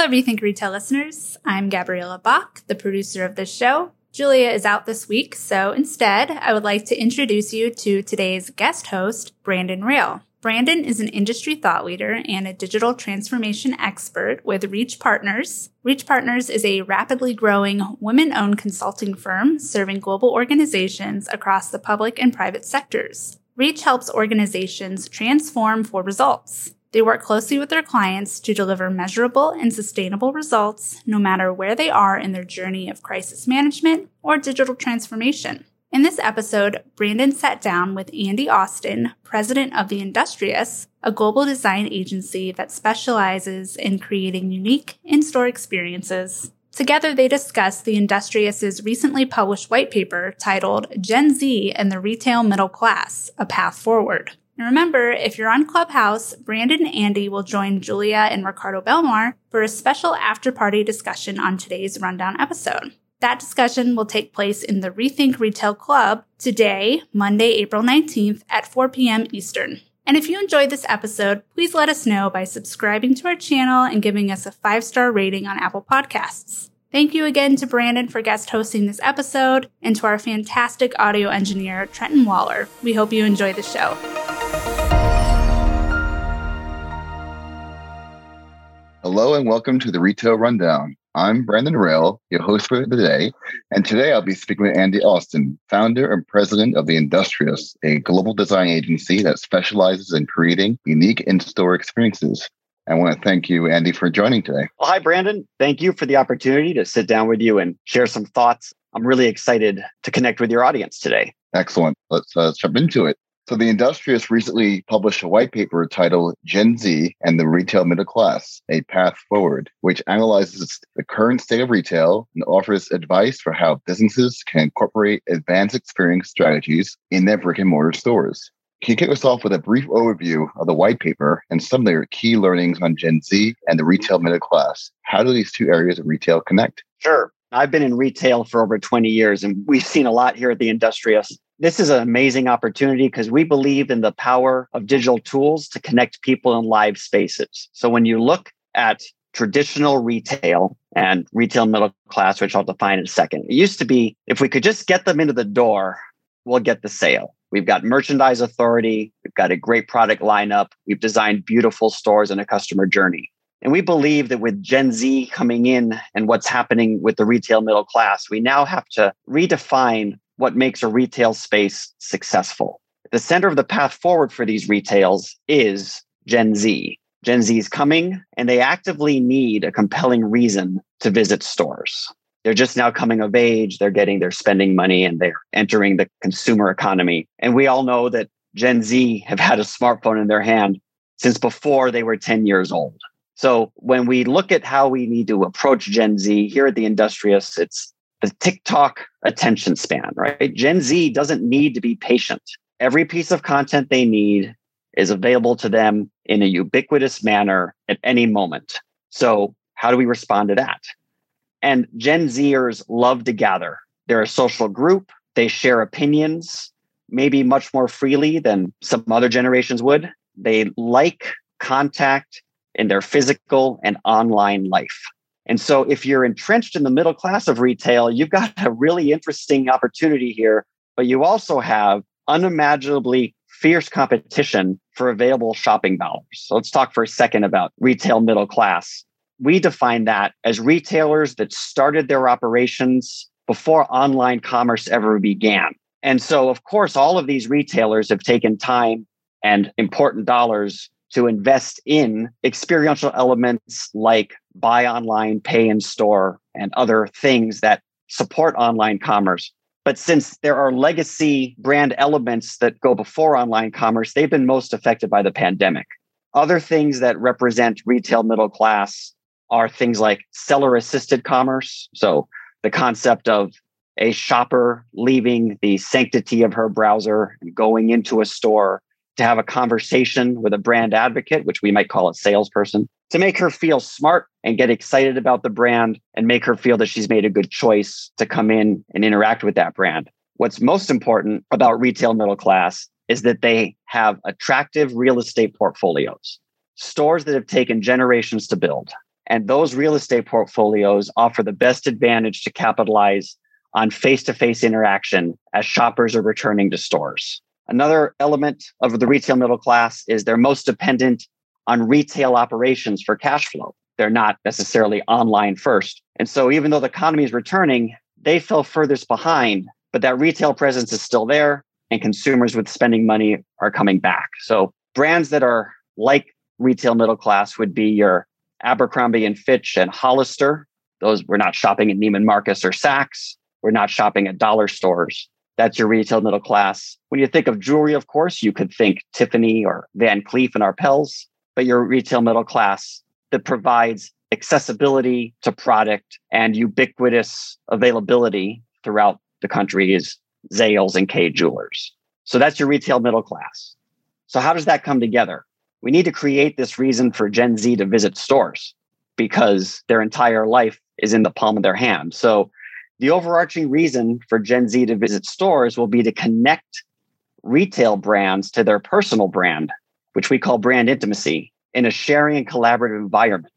Hello, Rethink Retail listeners. I'm Gabriella Bach, the producer of this show. Julia is out this week, so instead, I would like to introduce you to today's guest host, Brandon Rael. Brandon is an industry thought leader and a digital transformation expert with Reach Partners. Reach Partners is a rapidly growing women owned consulting firm serving global organizations across the public and private sectors. Reach helps organizations transform for results. They work closely with their clients to deliver measurable and sustainable results no matter where they are in their journey of crisis management or digital transformation. In this episode, Brandon sat down with Andy Austin, president of The Industrious, a global design agency that specializes in creating unique in store experiences. Together, they discussed The Industrious's recently published white paper titled Gen Z and the Retail Middle Class A Path Forward. And remember, if you're on Clubhouse, Brandon and Andy will join Julia and Ricardo Belmar for a special after party discussion on today's Rundown episode. That discussion will take place in the Rethink Retail Club today, Monday, April 19th at 4 p.m. Eastern. And if you enjoyed this episode, please let us know by subscribing to our channel and giving us a five star rating on Apple Podcasts. Thank you again to Brandon for guest hosting this episode and to our fantastic audio engineer, Trenton Waller. We hope you enjoy the show. Hello and welcome to the Retail Rundown. I'm Brandon Rael, your host for today, and today I'll be speaking with Andy Austin, founder and president of The Industrious, a global design agency that specializes in creating unique in-store experiences. I want to thank you, Andy, for joining today. Well, hi, Brandon. Thank you for the opportunity to sit down with you and share some thoughts. I'm really excited to connect with your audience today. Excellent. Let's uh, jump into it. So the Industrious recently published a white paper titled Gen Z and the Retail Middle Class, A Path Forward, which analyzes the current state of retail and offers advice for how businesses can incorporate advanced experience strategies in their brick and mortar stores. Can you kick us off with a brief overview of the white paper and some of their key learnings on Gen Z and the retail middle class? How do these two areas of retail connect? Sure. I've been in retail for over 20 years, and we've seen a lot here at the Industrious this is an amazing opportunity because we believe in the power of digital tools to connect people in live spaces. So when you look at traditional retail and retail middle class, which I'll define in a second, it used to be if we could just get them into the door, we'll get the sale. We've got merchandise authority, we've got a great product lineup, we've designed beautiful stores and a customer journey. And we believe that with Gen Z coming in and what's happening with the retail middle class, we now have to redefine what makes a retail space successful. The center of the path forward for these retails is Gen Z. Gen Z is coming and they actively need a compelling reason to visit stores. They're just now coming of age, they're getting their spending money and they're entering the consumer economy. And we all know that Gen Z have had a smartphone in their hand since before they were 10 years old. So when we look at how we need to approach Gen Z here at the Industrious, it's the TikTok attention span, right? Gen Z doesn't need to be patient. Every piece of content they need is available to them in a ubiquitous manner at any moment. So, how do we respond to that? And Gen Zers love to gather. They're a social group, they share opinions, maybe much more freely than some other generations would. They like contact in their physical and online life. And so, if you're entrenched in the middle class of retail, you've got a really interesting opportunity here, but you also have unimaginably fierce competition for available shopping dollars. So, let's talk for a second about retail middle class. We define that as retailers that started their operations before online commerce ever began. And so, of course, all of these retailers have taken time and important dollars to invest in experiential elements like buy online, pay in store, and other things that support online commerce. But since there are legacy brand elements that go before online commerce, they've been most affected by the pandemic. Other things that represent retail middle class are things like seller assisted commerce. So the concept of a shopper leaving the sanctity of her browser and going into a store to have a conversation with a brand advocate, which we might call a salesperson, to make her feel smart and get excited about the brand and make her feel that she's made a good choice to come in and interact with that brand. What's most important about retail middle class is that they have attractive real estate portfolios, stores that have taken generations to build. And those real estate portfolios offer the best advantage to capitalize on face to face interaction as shoppers are returning to stores. Another element of the retail middle class is they're most dependent on retail operations for cash flow. They're not necessarily online first. And so, even though the economy is returning, they fell furthest behind, but that retail presence is still there, and consumers with spending money are coming back. So, brands that are like retail middle class would be your Abercrombie and Fitch and Hollister. Those we're not shopping at Neiman Marcus or Saks. We're not shopping at dollar stores. That's your retail middle class. When you think of jewelry, of course, you could think Tiffany or Van Cleef and Arpels, but your retail middle class that provides accessibility to product and ubiquitous availability throughout the country is Zales and Kay Jewelers. So that's your retail middle class. So how does that come together? We need to create this reason for Gen Z to visit stores because their entire life is in the palm of their hand. So the overarching reason for Gen Z to visit stores will be to connect retail brands to their personal brand, which we call brand intimacy, in a sharing and collaborative environment.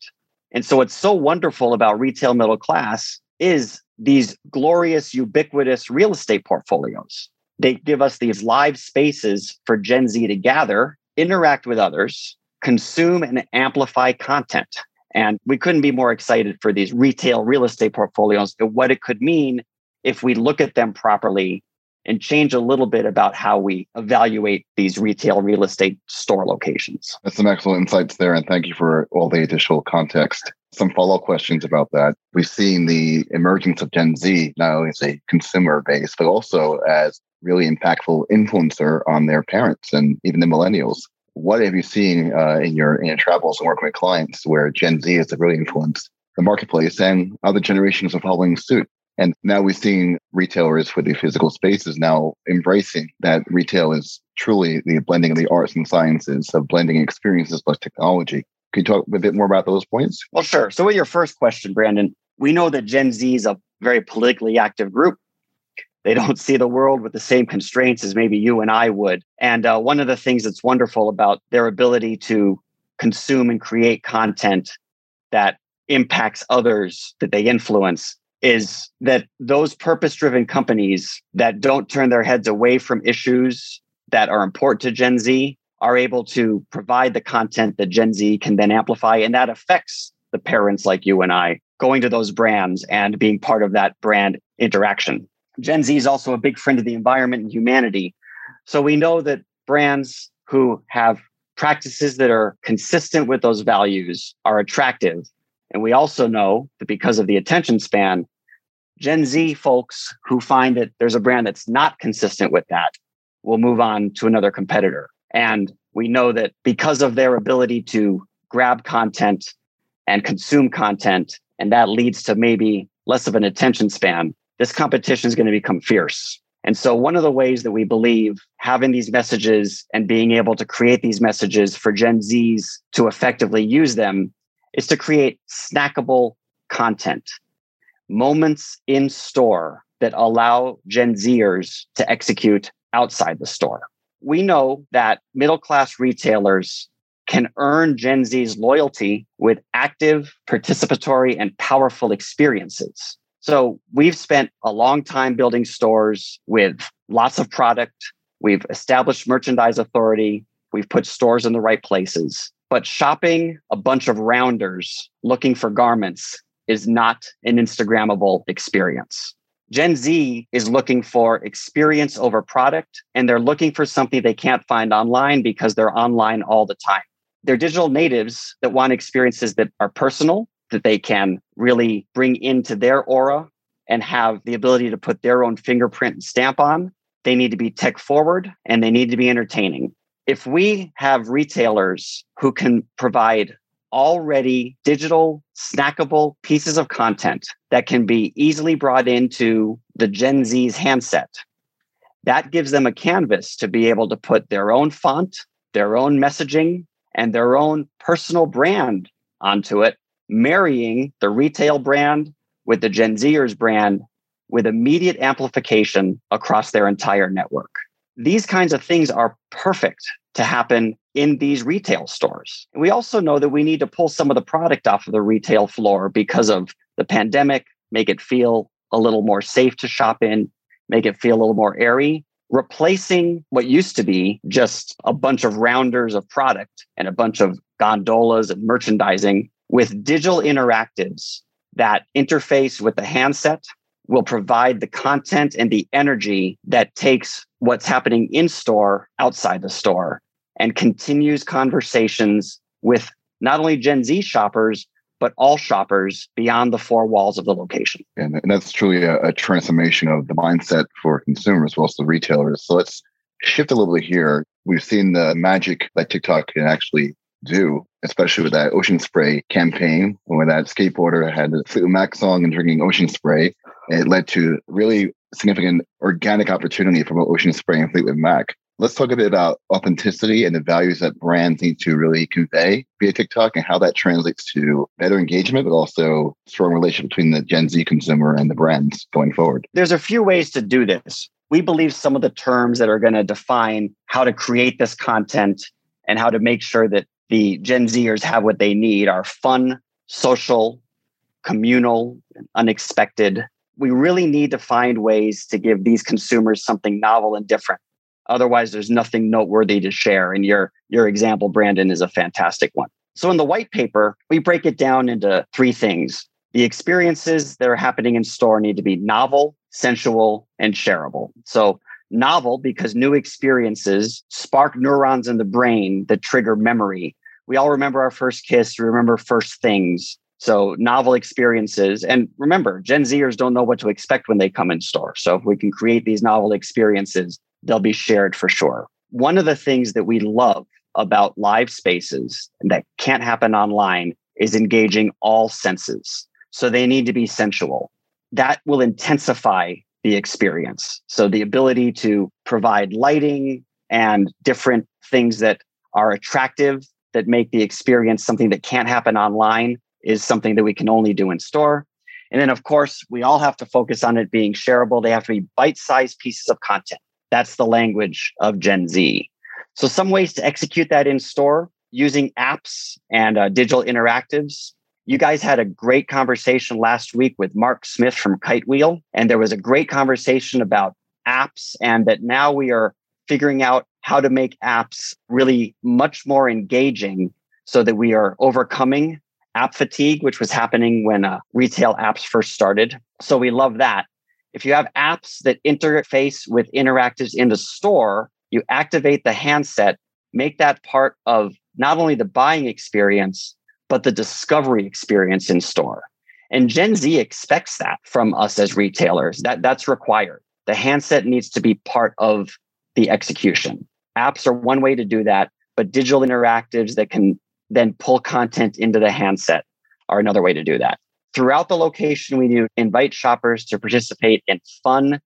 And so, what's so wonderful about retail middle class is these glorious, ubiquitous real estate portfolios. They give us these live spaces for Gen Z to gather, interact with others, consume and amplify content. And we couldn't be more excited for these retail real estate portfolios and what it could mean if we look at them properly and change a little bit about how we evaluate these retail real estate store locations. That's some excellent insights there. And thank you for all the additional context. Some follow up questions about that. We've seen the emergence of Gen Z not only as a consumer base, but also as really impactful influencer on their parents and even the millennials what have you seen uh, in your in your travels and working with clients where Gen Z has really influenced the marketplace and other generations are following suit? And now we're seeing retailers with the physical spaces now embracing that retail is truly the blending of the arts and sciences of blending experiences plus technology. Can you talk a bit more about those points? Well, sure. So, with your first question, Brandon, we know that Gen Z is a very politically active group. They don't see the world with the same constraints as maybe you and I would. And uh, one of the things that's wonderful about their ability to consume and create content that impacts others that they influence is that those purpose driven companies that don't turn their heads away from issues that are important to Gen Z are able to provide the content that Gen Z can then amplify. And that affects the parents like you and I going to those brands and being part of that brand interaction. Gen Z is also a big friend of the environment and humanity. So we know that brands who have practices that are consistent with those values are attractive. And we also know that because of the attention span, Gen Z folks who find that there's a brand that's not consistent with that will move on to another competitor. And we know that because of their ability to grab content and consume content, and that leads to maybe less of an attention span, this competition is going to become fierce. And so, one of the ways that we believe having these messages and being able to create these messages for Gen Zs to effectively use them is to create snackable content, moments in store that allow Gen Zers to execute outside the store. We know that middle class retailers can earn Gen Z's loyalty with active, participatory, and powerful experiences. So we've spent a long time building stores with lots of product. We've established merchandise authority. We've put stores in the right places. But shopping a bunch of rounders looking for garments is not an Instagrammable experience. Gen Z is looking for experience over product, and they're looking for something they can't find online because they're online all the time. They're digital natives that want experiences that are personal, that they can really bring into their aura and have the ability to put their own fingerprint and stamp on. They need to be tech forward and they need to be entertaining. If we have retailers who can provide already digital, snackable pieces of content that can be easily brought into the Gen Z's handset, that gives them a canvas to be able to put their own font, their own messaging, and their own personal brand onto it marrying the retail brand with the Gen Zers brand with immediate amplification across their entire network. These kinds of things are perfect to happen in these retail stores. We also know that we need to pull some of the product off of the retail floor because of the pandemic, make it feel a little more safe to shop in, make it feel a little more airy, replacing what used to be just a bunch of rounders of product and a bunch of gondolas and merchandising with digital interactives that interface with the handset will provide the content and the energy that takes what's happening in store outside the store and continues conversations with not only Gen Z shoppers, but all shoppers beyond the four walls of the location. And, that's truly a, a, transformation of the mindset for consumers, as well as the retailers. So let's shift a little bit here. We've seen the magic that TikTok can actually do, especially with that ocean spray campaign, when that skateboarder had the Fleetwood Mac song and drinking ocean spray. It led to really significant organic opportunity from ocean spray and Fleetwood Mac. Let's talk a bit about authenticity and the values that brands need to really convey via TikTok and how that translates to better engagement, but also strong relationship between the Gen Z consumer and the brands going forward. There's a few ways to do this. We believe some of the terms that are going to define how to create this content and how to make sure that the Gen Zers have what they need are fun, social, communal, unexpected. We really need to find ways to give these consumers something novel and different. Otherwise, there's nothing noteworthy to share. And your, your example, Brandon, is a fantastic one. So in the white paper, we break it down into three things. The experiences that are happening in store need to be novel, sensual, and shareable. So novel because new experiences spark neurons in the brain that trigger memory. We all remember our first kiss, we remember first things. So novel experiences. And remember, Gen Zers don't know what to expect when they come in store. So if we can create these novel experiences, they'll be shared for sure. One of the things that we love about live spaces that can't happen online is engaging all senses. So they need to be sensual. That will intensify the experience. So the ability to provide lighting and different things that are attractive that make the experience something that can't happen online is something that we can only do in store. And then, of course, we all have to focus on it being shareable. They have to be bite sized pieces of content. That's the language of Gen Z. So, some ways to execute that in store using apps and uh, digital interactives you guys had a great conversation last week with Mark Smith from Kitewheel, and there was a great conversation about apps, and that now we are figuring out how to make apps really much more engaging so that we are overcoming app fatigue, which was happening when uh, retail apps first started. So we love that. If you have apps that interface with interactives in the store, you activate the handset, make that part of not only the buying experience, but the discovery experience in store. And Gen Z expects that from us as retailers. That that's required. The handset needs to be part of the execution. Apps are one way to do that, but digital interactives that can then pull content into the handset are another way to do that. Throughout the location, we do invite shoppers to participate in fun,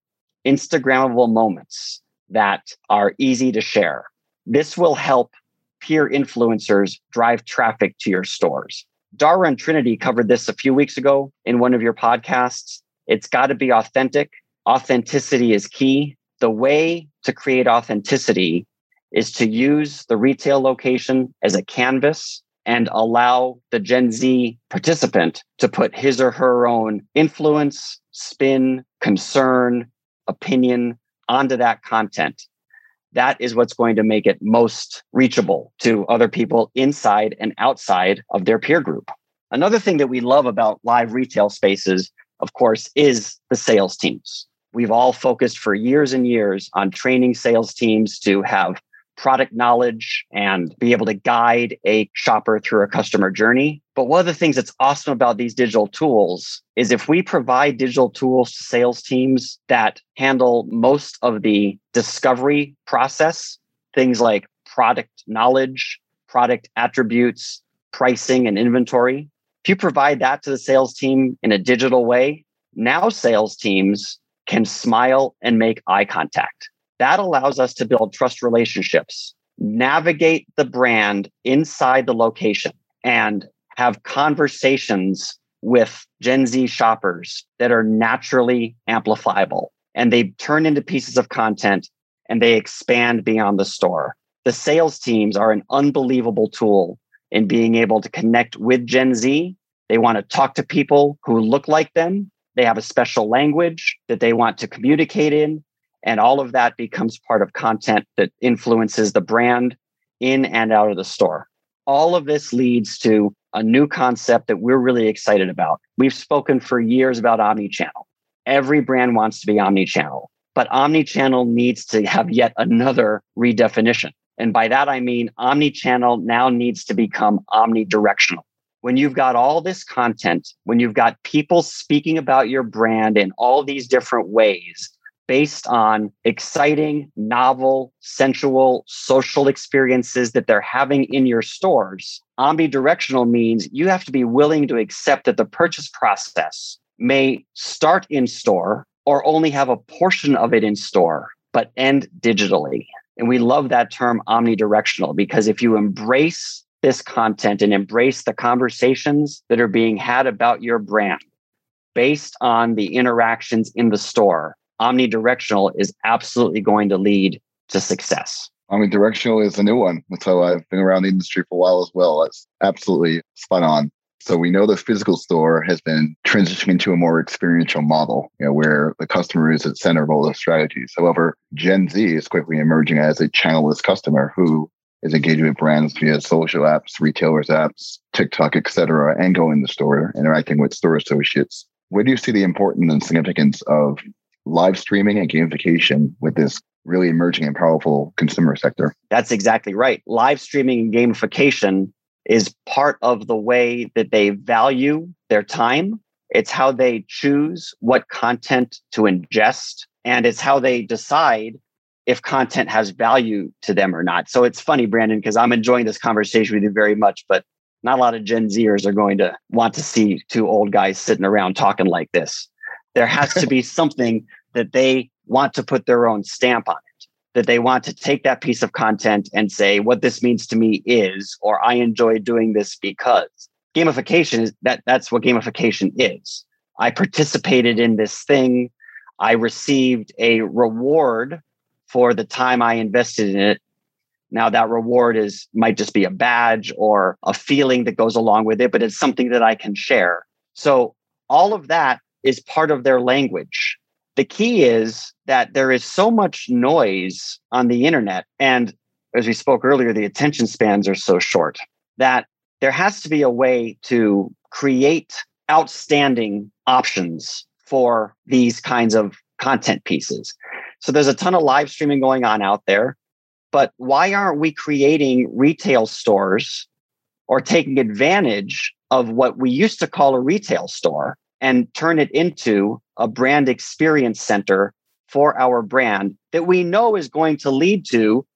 Instagrammable moments that are easy to share. This will help peer influencers drive traffic to your stores. Dara and Trinity covered this a few weeks ago in one of your podcasts. It's got to be authentic. Authenticity is key. The way to create authenticity is to use the retail location as a canvas and allow the Gen Z participant to put his or her own influence, spin, concern, opinion onto that content that is what's going to make it most reachable to other people inside and outside of their peer group. Another thing that we love about live retail spaces, of course, is the sales teams. We've all focused for years and years on training sales teams to have product knowledge and be able to guide a shopper through a customer journey. But one of the things that's awesome about these digital tools is if we provide digital tools to sales teams that handle most of the discovery process, things like product knowledge, product attributes, pricing, and inventory. If you provide that to the sales team in a digital way, now sales teams can smile and make eye contact that allows us to build trust relationships, navigate the brand inside the location, and have conversations with Gen Z shoppers that are naturally amplifiable. And they turn into pieces of content and they expand beyond the store. The sales teams are an unbelievable tool in being able to connect with Gen Z. They want to talk to people who look like them. They have a special language that they want to communicate in. And all of that becomes part of content that influences the brand in and out of the store. All of this leads to a new concept that we're really excited about. We've spoken for years about omni-channel. Every brand wants to be omni-channel, but omni-channel needs to have yet another redefinition. And by that, I mean omni-channel now needs to become omnidirectional. When you've got all this content, when you've got people speaking about your brand in all these different ways, based on exciting, novel, sensual, social experiences that they're having in your stores. Omnidirectional means you have to be willing to accept that the purchase process may start in store or only have a portion of it in store, but end digitally. And we love that term omnidirectional because if you embrace this content and embrace the conversations that are being had about your brand based on the interactions in the store, omnidirectional is absolutely going to lead to success. Omnidirectional is a new one. So I've been around the industry for a while as well. That's absolutely spot on. So we know the physical store has been transitioning to a more experiential model, you know, where the customer is at center of all the strategies. However, Gen Z is quickly emerging as a channelless customer who is engaging with brands via social apps, retailers apps, TikTok, etc., and go in the store, interacting with store associates. Where do you see the importance and significance of live streaming and gamification with this really emerging and powerful consumer sector. That's exactly right. Live streaming and gamification is part of the way that they value their time. It's how they choose what content to ingest, and it's how they decide if content has value to them or not. So it's funny, Brandon, because I'm enjoying this conversation with you very much, but not a lot of Gen Zers are going to want to see two old guys sitting around talking like this. There has to be something that they want to put their own stamp on it, that they want to take that piece of content and say, what this means to me is, or I enjoy doing this because. Gamification is that that's what gamification is. I participated in this thing. I received a reward for the time I invested in it. Now that reward is might just be a badge or a feeling that goes along with it, but it's something that I can share. So all of that is part of their language. The key is that there is so much noise on the internet. And as we spoke earlier, the attention spans are so short that there has to be a way to create outstanding options for these kinds of content pieces. So there's a ton of live streaming going on out there. But why aren't we creating retail stores or taking advantage of what we used to call a retail store and turn it into a brand experience center for our brand that we know is going to lead to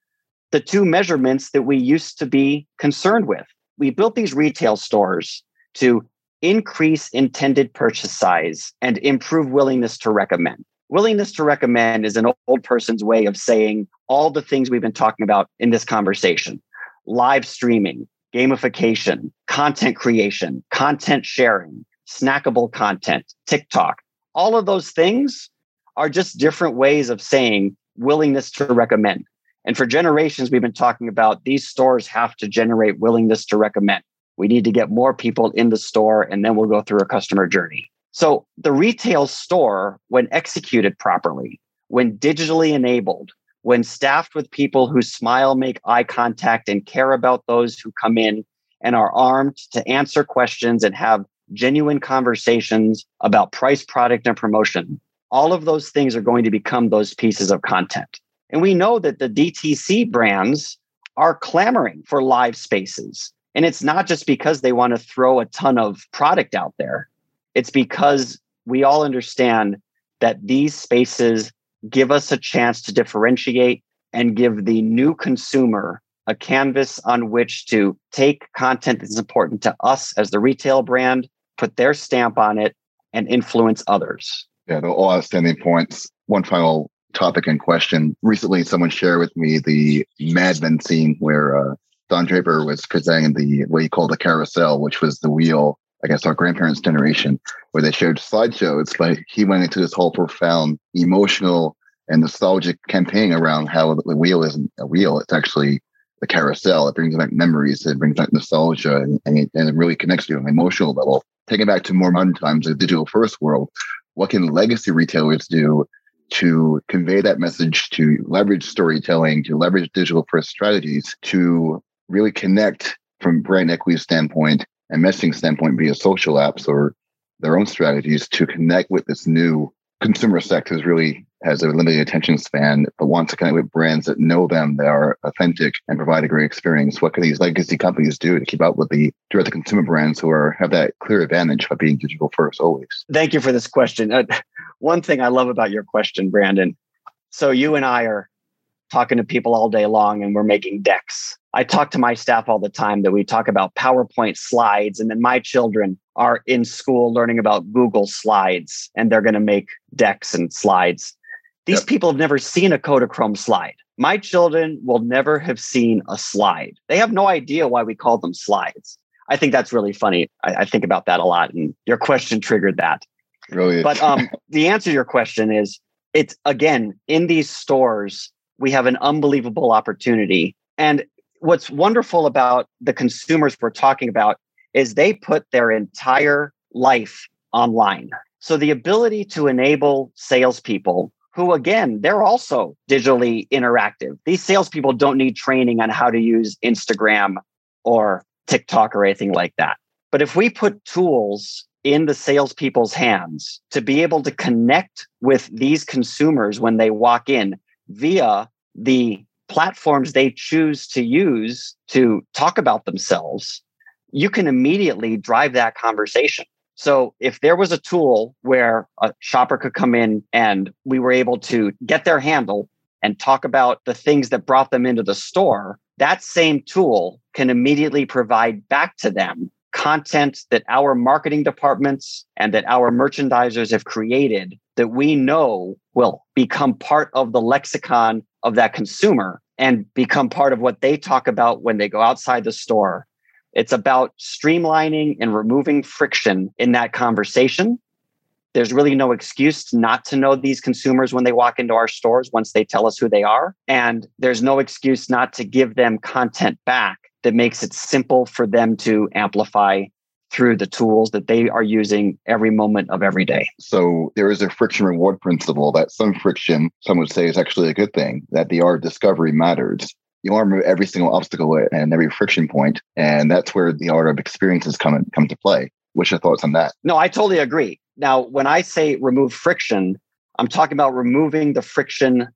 the two measurements that we used to be concerned with. We built these retail stores to increase intended purchase size and improve willingness to recommend. Willingness to recommend is an old person's way of saying all the things we've been talking about in this conversation live streaming, gamification, content creation, content sharing, snackable content, TikTok. All of those things are just different ways of saying willingness to recommend. And for generations, we've been talking about these stores have to generate willingness to recommend. We need to get more people in the store, and then we'll go through a customer journey. So, the retail store, when executed properly, when digitally enabled, when staffed with people who smile, make eye contact, and care about those who come in and are armed to answer questions and have genuine conversations about price, product, and promotion, all of those things are going to become those pieces of content. And we know that the DTC brands are clamoring for live spaces. And it's not just because they want to throw a ton of product out there, it's because we all understand that these spaces give us a chance to differentiate and give the new consumer a canvas on which to take content that's important to us as the retail brand put their stamp on it and influence others. Yeah, they're all outstanding points. One final topic in question. Recently, someone shared with me the Mad Men scene where uh, Don Draper was presenting the what he called the carousel, which was the wheel, I guess our grandparents' generation, where they showed slideshows, but he went into this whole profound emotional and nostalgic campaign around how the wheel isn't a wheel. It's actually the carousel. It brings back memories. It brings back nostalgia, and, and, it, and it really connects you on an emotional level. Taking back to more modern times, a digital first world, what can legacy retailers do to convey that message, to leverage storytelling, to leverage digital first strategies, to really connect from brand equity standpoint and messaging standpoint via social apps or their own strategies to connect with this new consumer sector is really has a limited attention span but wants to connect with brands that know them that are authentic and provide a great experience what can these legacy companies do to keep up with the direct to consumer brands who are have that clear advantage of being digital first always thank you for this question uh, one thing i love about your question brandon so you and i are talking to people all day long and we're making decks. I talk to my staff all the time that we talk about PowerPoint slides, and then my children are in school learning about Google Slides and they're going to make decks and slides. These yep. people have never seen a Kodachrome slide. My children will never have seen a slide. They have no idea why we call them slides. I think that's really funny. I, I think about that a lot, and your question triggered that. Brilliant. But um, the answer to your question is it's again in these stores we have an unbelievable opportunity. And what's wonderful about the consumers we're talking about is they put their entire life online. So the ability to enable salespeople who, again, they're also digitally interactive. These salespeople don't need training on how to use Instagram or TikTok or anything like that. But if we put tools in the salespeople's hands to be able to connect with these consumers when they walk in via the platforms they choose to use to talk about themselves, you can immediately drive that conversation. So if there was a tool where a shopper could come in and we were able to get their handle and talk about the things that brought them into the store, that same tool can immediately provide back to them content that our marketing departments and that our merchandisers have created that we know will become part of the lexicon of that consumer and become part of what they talk about when they go outside the store. It's about streamlining and removing friction in that conversation. There's really no excuse not to know these consumers when they walk into our stores once they tell us who they are. And there's no excuse not to give them content back that makes it simple for them to amplify through the tools that they are using every moment of every day. So there is a friction reward principle that some friction, some would say, is actually a good thing, that the art of discovery matters. You want to remove every single obstacle and every friction point, and that's where the art of experiences come, come to play. What's your thoughts on that? No, I totally agree. Now, when I say remove friction, I'm talking about removing the friction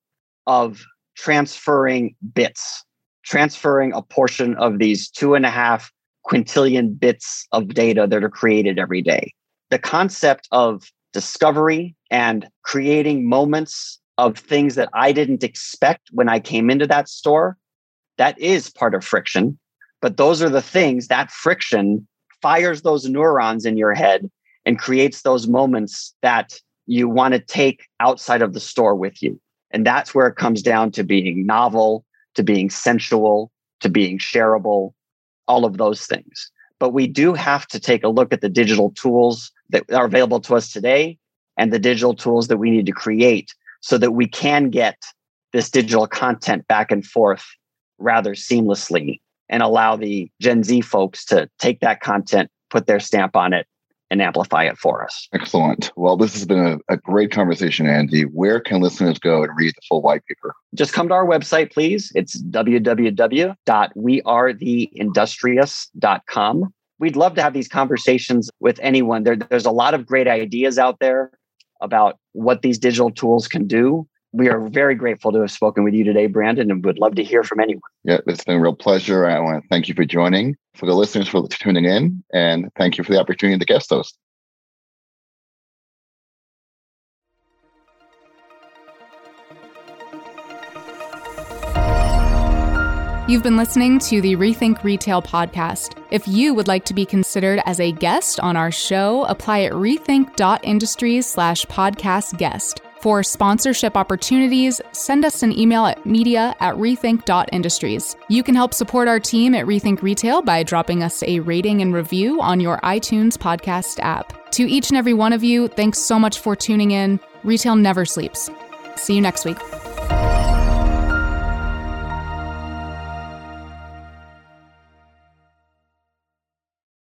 of transferring bits, transferring a portion of these two and a half quintillion bits of data that are created every day. The concept of discovery and creating moments of things that I didn't expect when I came into that store, that is part of friction. But those are the things that friction fires those neurons in your head and creates those moments that you want to take outside of the store with you. And that's where it comes down to being novel, to being sensual, to being shareable, all of those things. But we do have to take a look at the digital tools that are available to us today and the digital tools that we need to create so that we can get this digital content back and forth rather seamlessly and allow the Gen Z folks to take that content, put their stamp on it, and amplify it for us. Excellent. Well, this has been a, a, great conversation, Andy. Where can listeners go and read the full white paper? Just come to our website, please. It's www.wearetheindustrious.com. We'd love to have these conversations with anyone. There, there's a lot of great ideas out there about what these digital tools can do we are very grateful to have spoken with you today, Brandon, and would love to hear from anyone. Yeah, it's been a real pleasure. I want to thank you for joining, for the listeners for tuning in, and thank you for the opportunity to guest host. You've been listening to the Rethink Retail podcast. If you would like to be considered as a guest on our show, apply at rethink.industries slash podcast guest. For sponsorship opportunities, send us an email at media at rethink.industries. You can help support our team at Rethink Retail by dropping us a rating and review on your iTunes podcast app. To each and every one of you, thanks so much for tuning in. Retail never sleeps. See you next week.